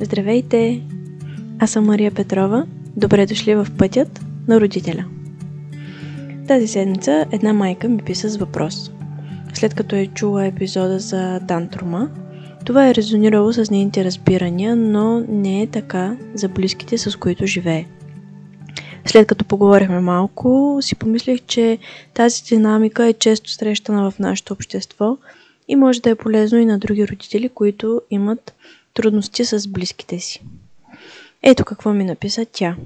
Здравейте! Аз съм Мария Петрова. Добре дошли в пътят на родителя. Тази седмица една майка ми писа с въпрос. След като е чула епизода за тантрума, това е резонирало с нейните разбирания, но не е така за близките, с които живее. След като поговорихме малко, си помислих, че тази динамика е често срещана в нашето общество и може да е полезно и на други родители, които имат трудности с близките си. Ето какво ми написа тя.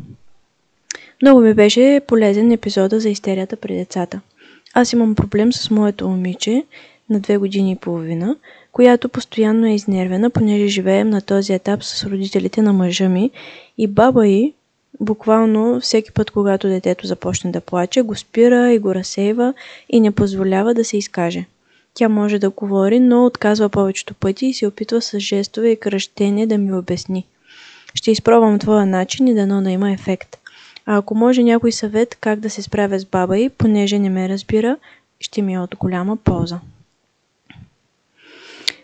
Много ми беше полезен епизода за истерията при децата. Аз имам проблем с моето момиче на две години и половина, която постоянно е изнервена, понеже живеем на този етап с родителите на мъжа ми и баба й, буквално всеки път, когато детето започне да плаче, го спира и го разсейва и не позволява да се изкаже. Тя може да говори, но отказва повечето пъти и се опитва с жестове и кръщение да ми обясни. Ще изпробвам твоя начин и дано да има ефект. А ако може някой съвет как да се справя с баба и, понеже не ме разбира, ще ми е от голяма полза.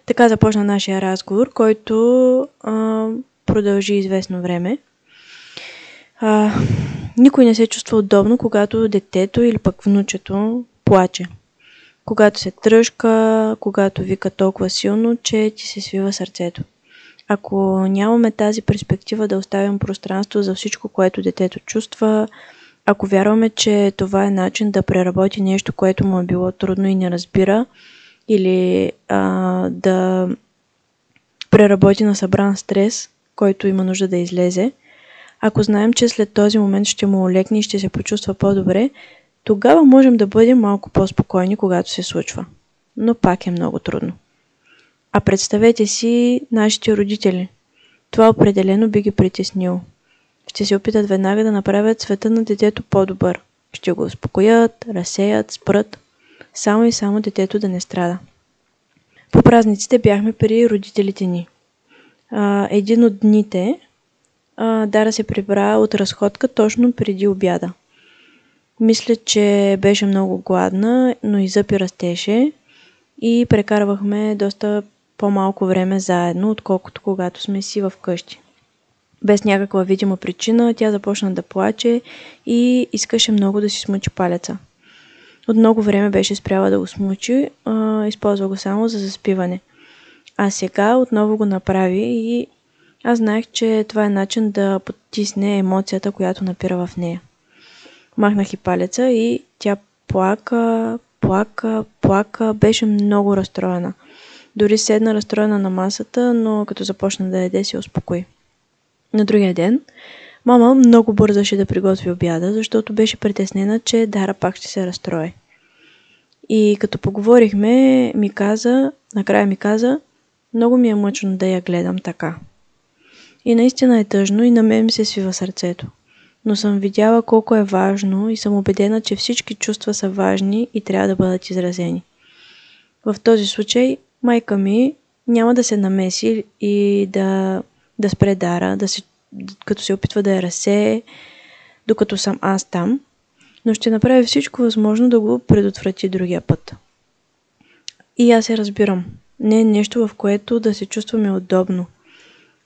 Така започна нашия разговор, който а, продължи известно време. А, никой не се чувства удобно, когато детето или пък внучето плаче. Когато се тръжка, когато вика толкова силно, че ти се свива сърцето. Ако нямаме тази перспектива да оставим пространство за всичко, което детето чувства, ако вярваме, че това е начин да преработи нещо, което му е било трудно и не разбира, или а, да преработи на събран стрес, който има нужда да излезе, ако знаем, че след този момент ще му олекне и ще се почувства по-добре, тогава можем да бъдем малко по-спокойни, когато се случва. Но пак е много трудно. А представете си нашите родители. Това определено би ги притеснило. Ще се опитат веднага да направят света на детето по-добър. Ще го успокоят, разсеят, спрат. Само и само детето да не страда. По празниците бяхме при родителите ни. А, един от дните а, Дара се прибра от разходка точно преди обяда. Мисля, че беше много гладна, но и зъпи растеше и прекарвахме доста по-малко време заедно, отколкото когато сме си в къщи. Без някаква видима причина тя започна да плаче и искаше много да си смучи палеца. От много време беше спряла да го смучи, а, използва го само за заспиване. А сега отново го направи и аз знаех, че това е начин да потисне емоцията, която напира в нея. Махнах и палеца и тя плака, плака, плака, беше много разстроена. Дори седна разстроена на масата, но като започна да яде, се успокои. На другия ден, мама много бързаше да приготви обяда, защото беше притеснена, че Дара пак ще се разстрои. И като поговорихме, ми каза, накрая ми каза, много ми е мъчно да я гледам така. И наистина е тъжно и на мен ми се свива сърцето. Но съм видяла колко е важно и съм убедена, че всички чувства са важни и трябва да бъдат изразени. В този случай майка ми няма да се намеси и да, да спре Дара, да се, като се опитва да я разсее, докато съм аз там, но ще направи всичко възможно да го предотврати другия път. И аз се разбирам. Не е нещо, в което да се чувстваме удобно –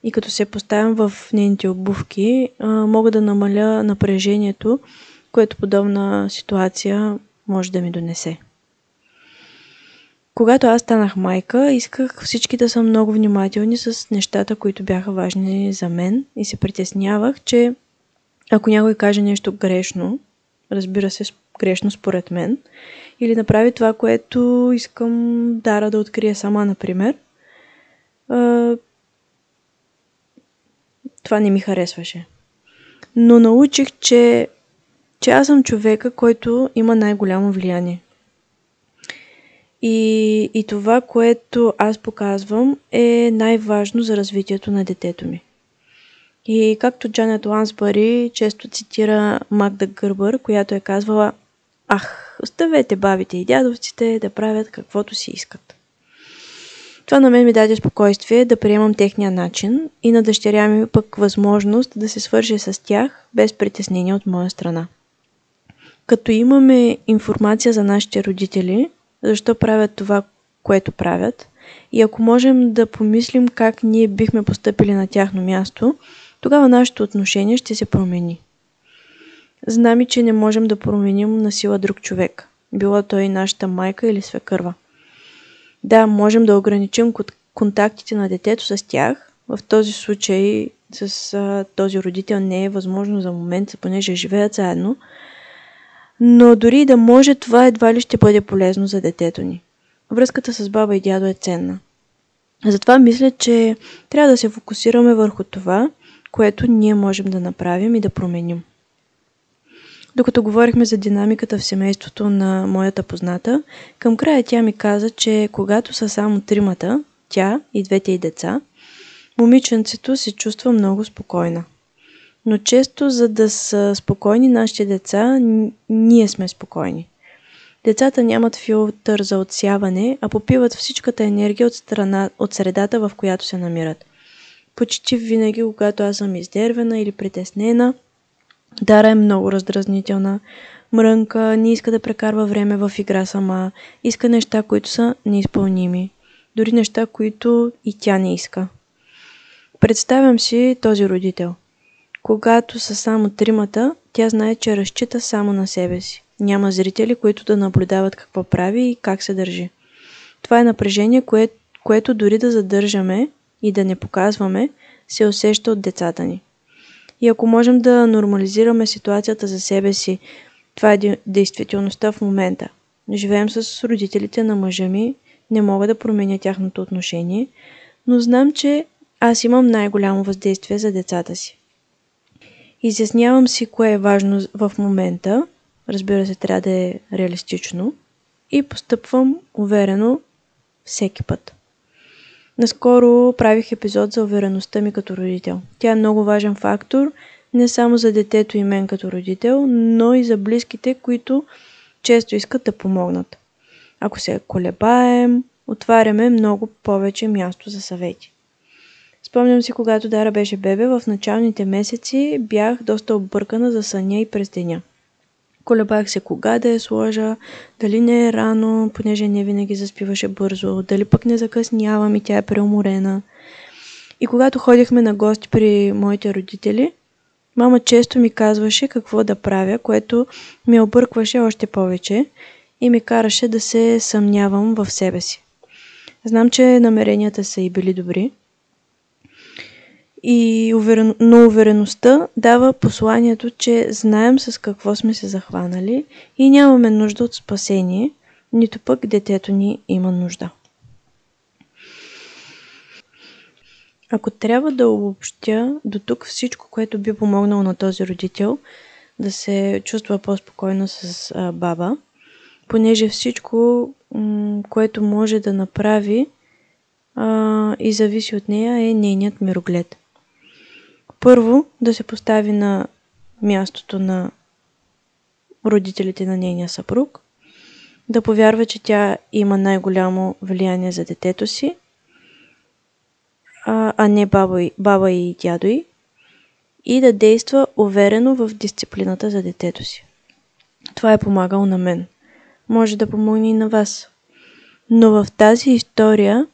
и като се поставям в нейните обувки, мога да намаля напрежението, което подобна ситуация може да ми донесе. Когато аз станах майка, исках всички да са много внимателни с нещата, които бяха важни за мен и се притеснявах, че ако някой каже нещо грешно, разбира се, грешно според мен, или направи това, което искам Дара да открие сама, например, това не ми харесваше. Но научих, че, че аз съм човека, който има най-голямо влияние. И, и това, което аз показвам, е най-важно за развитието на детето ми. И както Джанет Лансбари често цитира Магда Гърбър, която е казвала Ах, оставете бабите и дядовците да правят каквото си искат. Това на мен ми даде спокойствие да приемам техния начин и на дъщеря ми пък възможност да се свърже с тях без притеснение от моя страна. Като имаме информация за нашите родители, защо правят това, което правят, и ако можем да помислим как ние бихме поступили на тяхно място, тогава нашето отношение ще се промени. Знаме, че не можем да променим на сила друг човек, било той нашата майка или свекърва. Да, можем да ограничим контактите на детето с тях. В този случай с а, този родител не е възможно за момента, понеже живеят заедно. Но дори да може, това едва ли ще бъде полезно за детето ни. Връзката с баба и дядо е ценна. Затова мисля, че трябва да се фокусираме върху това, което ние можем да направим и да променим. Докато говорихме за динамиката в семейството на моята позната, към края тя ми каза, че когато са само тримата, тя и двете и деца, момиченцето се чувства много спокойна. Но често, за да са спокойни нашите деца, ние сме спокойни. Децата нямат филтър за отсяване, а попиват всичката енергия от, страна, от средата, в която се намират. Почти винаги, когато аз съм издервена или притеснена, Дара е много раздразнителна. Мрънка, не иска да прекарва време в игра сама, иска неща, които са неизпълними. Дори неща, които и тя не иска. Представям си този родител. Когато са само тримата, тя знае, че разчита само на себе си. Няма зрители, които да наблюдават какво прави и как се държи. Това е напрежение, кое, което дори да задържаме и да не показваме, се усеща от децата ни. И ако можем да нормализираме ситуацията за себе си, това е действителността в момента. Живеем с родителите на мъжа ми, не мога да променя тяхното отношение, но знам, че аз имам най-голямо въздействие за децата си. Изяснявам си кое е важно в момента, разбира се, трябва да е реалистично, и постъпвам уверено всеки път. Наскоро правих епизод за увереността ми като родител. Тя е много важен фактор не само за детето и мен като родител, но и за близките, които често искат да помогнат. Ако се колебаем, отваряме много повече място за съвети. Спомням си, когато Дара беше бебе, в началните месеци бях доста объркана за съня и през деня. Колебах се кога да я сложа, дали не е рано, понеже не винаги заспиваше бързо, дали пък не закъснявам и тя е преуморена. И когато ходихме на гости при моите родители, мама често ми казваше какво да правя, което ми объркваше още повече и ми караше да се съмнявам в себе си. Знам, че намеренията са и били добри, и уверен... но увереността дава посланието, че знаем с какво сме се захванали и нямаме нужда от спасение, нито пък детето ни има нужда. Ако трябва да обобщя до тук всичко, което би помогнало на този родител да се чувства по-спокойно с а, баба, понеже всичко, м- което може да направи а, и зависи от нея е нейният мироглед – първо да се постави на мястото на родителите на нейния съпруг, да повярва, че тя има най-голямо влияние за детето си, а, не баба и, баба и дядо й, и да действа уверено в дисциплината за детето си. Това е помагало на мен. Може да помогне и на вас. Но в тази история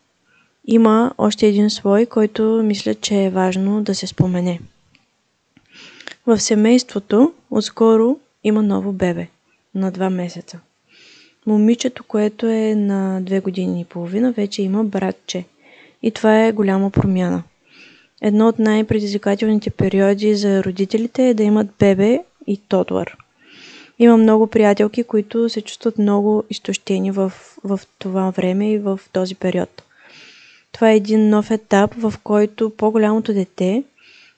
има още един слой, който мисля, че е важно да се спомене. В семейството отскоро има ново бебе на два месеца. Момичето, което е на две години и половина, вече има братче. И това е голяма промяна. Едно от най-предизвикателните периоди за родителите е да имат бебе и тодлър. Има много приятелки, които се чувстват много изтощени в, в това време и в този период. Това е един нов етап, в който по-голямото дете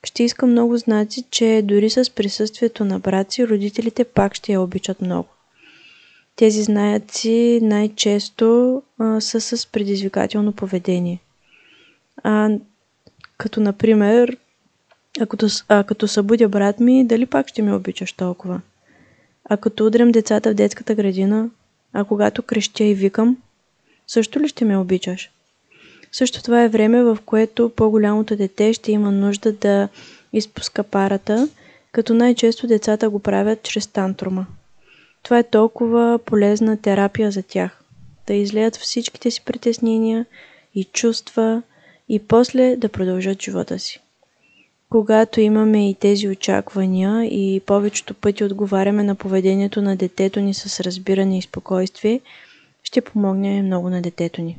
ще иска много знаци, че дори с присъствието на брат си, родителите пак ще я обичат много. Тези знаци най-често а, са с предизвикателно поведение. А, като например, а като, а като събудя брат ми, дали пак ще ме обичаш толкова? А като удрям децата в детската градина, а когато крещя и викам, също ли ще ме обичаш? Също това е време, в което по-голямото дете ще има нужда да изпуска парата, като най-често децата го правят чрез тантрума. Това е толкова полезна терапия за тях. Да излеят всичките си притеснения и чувства и после да продължат живота си. Когато имаме и тези очаквания и повечето пъти отговаряме на поведението на детето ни с разбиране и спокойствие, ще помогне много на детето ни.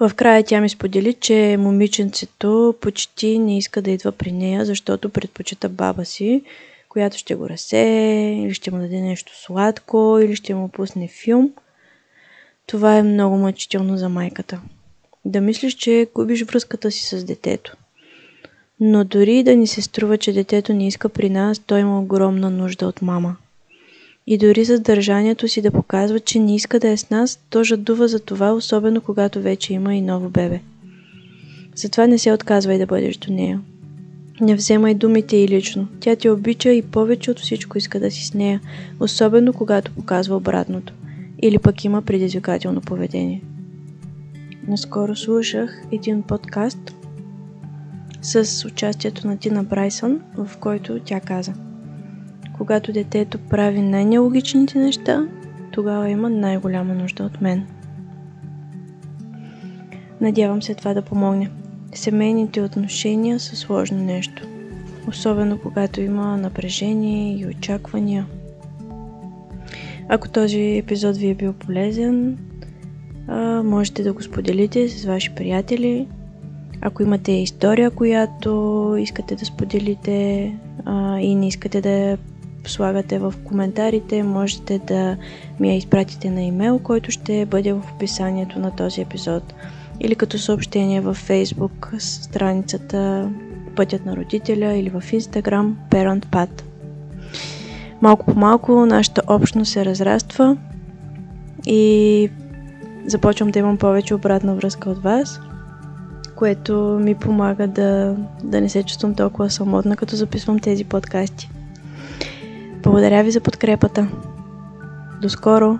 В края тя ми сподели, че момиченцето почти не иска да идва при нея, защото предпочита баба си, която ще го разсее, или ще му даде нещо сладко, или ще му пусне филм. Това е много мъчително за майката. Да мислиш, че губиш връзката си с детето. Но дори да ни се струва, че детето не иска при нас, той има огромна нужда от мама. И дори с си да показва, че не иска да е с нас, то жадува за това, особено когато вече има и ново бебе. Затова не се отказвай да бъдеш до нея. Не вземай думите и лично. Тя те обича и повече от всичко иска да си с нея, особено когато показва обратното. Или пък има предизвикателно поведение. Наскоро слушах един подкаст с участието на Тина Брайсън, в който тя каза Когато детето прави най-нелогичните неща, тогава има най-голяма нужда от мен. Надявам се това да помогне. Семейните отношения са сложно нещо. Особено когато има напрежение и очаквания. Ако този епизод ви е бил полезен, можете да го споделите с ваши приятели. Ако имате история, която искате да споделите и не искате да слагате в коментарите, можете да ми я изпратите на имейл, който ще бъде в описанието на този епизод или като съобщение във Facebook страницата Пътят на родителя или в Instagram ParentPad. Малко по малко нашата общност се разраства и започвам да имам повече обратна връзка от вас, което ми помага да, да не се чувствам толкова самотна, като записвам тези подкасти. Благодаря ви за подкрепата. До скоро!